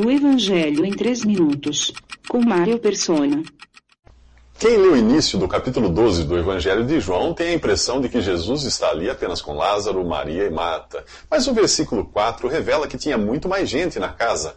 O Evangelho em 3 minutos. Com Mário Persona. Quem lê o início do capítulo 12 do Evangelho de João tem a impressão de que Jesus está ali apenas com Lázaro, Maria e Marta. Mas o versículo 4 revela que tinha muito mais gente na casa.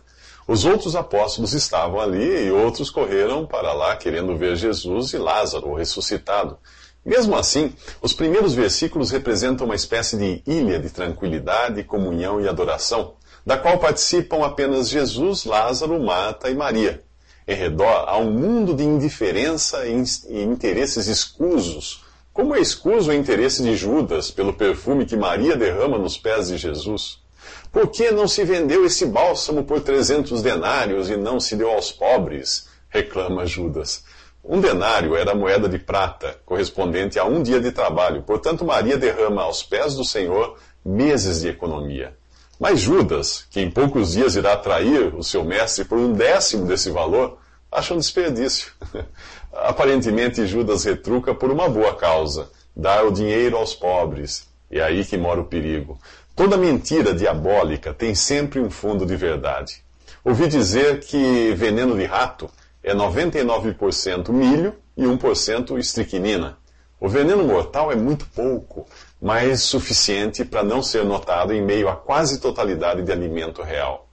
Os outros apóstolos estavam ali e outros correram para lá querendo ver Jesus e Lázaro ressuscitado. Mesmo assim, os primeiros versículos representam uma espécie de ilha de tranquilidade, comunhão e adoração, da qual participam apenas Jesus, Lázaro, Marta e Maria. Em redor há um mundo de indiferença e interesses escusos, como é escuso o interesse de Judas pelo perfume que Maria derrama nos pés de Jesus. Por que não se vendeu esse bálsamo por trezentos denários e não se deu aos pobres? reclama Judas. Um denário era moeda de prata, correspondente a um dia de trabalho. Portanto, Maria derrama aos pés do Senhor meses de economia. Mas Judas, que em poucos dias irá trair o seu mestre por um décimo desse valor, acha um desperdício. Aparentemente, Judas retruca por uma boa causa: dar o dinheiro aos pobres. E é aí que mora o perigo. Toda mentira diabólica tem sempre um fundo de verdade. Ouvi dizer que veneno de rato é 99% milho e 1% estricnina. O veneno mortal é muito pouco, mas suficiente para não ser notado em meio à quase totalidade de alimento real.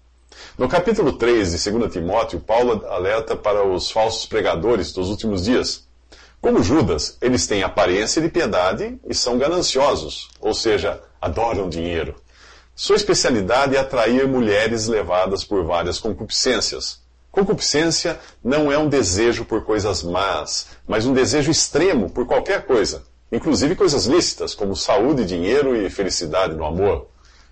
No capítulo 3 de 2 Timóteo, Paulo alerta para os falsos pregadores dos últimos dias. Como Judas, eles têm aparência de piedade e são gananciosos, ou seja, adoram dinheiro. Sua especialidade é atrair mulheres levadas por várias concupiscências. Concupiscência não é um desejo por coisas más, mas um desejo extremo por qualquer coisa inclusive coisas lícitas, como saúde, dinheiro e felicidade no amor.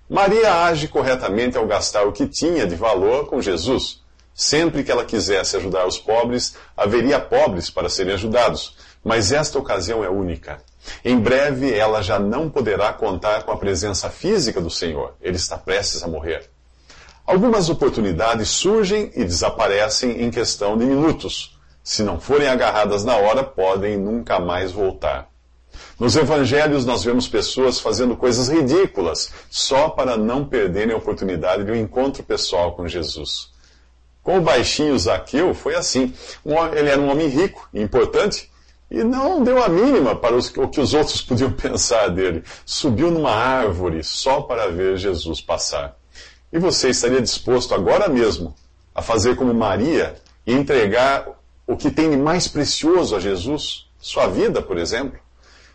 Maria age corretamente ao gastar o que tinha de valor com Jesus. Sempre que ela quisesse ajudar os pobres, haveria pobres para serem ajudados, mas esta ocasião é única. Em breve ela já não poderá contar com a presença física do Senhor, ele está prestes a morrer. Algumas oportunidades surgem e desaparecem em questão de minutos. Se não forem agarradas na hora, podem nunca mais voltar. Nos evangelhos nós vemos pessoas fazendo coisas ridículas só para não perderem a oportunidade de um encontro pessoal com Jesus. Com o baixinho Zaqueu foi assim. Ele era um homem rico e importante e não deu a mínima para o que os outros podiam pensar dele. Subiu numa árvore só para ver Jesus passar. E você estaria disposto agora mesmo a fazer como Maria e entregar o que tem de mais precioso a Jesus? Sua vida, por exemplo?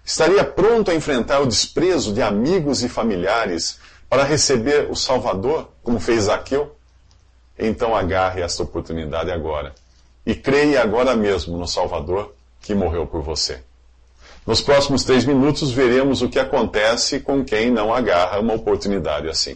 Estaria pronto a enfrentar o desprezo de amigos e familiares para receber o Salvador, como fez Zaqueu? Então agarre esta oportunidade agora. E creia agora mesmo no Salvador que morreu por você. Nos próximos três minutos veremos o que acontece com quem não agarra uma oportunidade assim.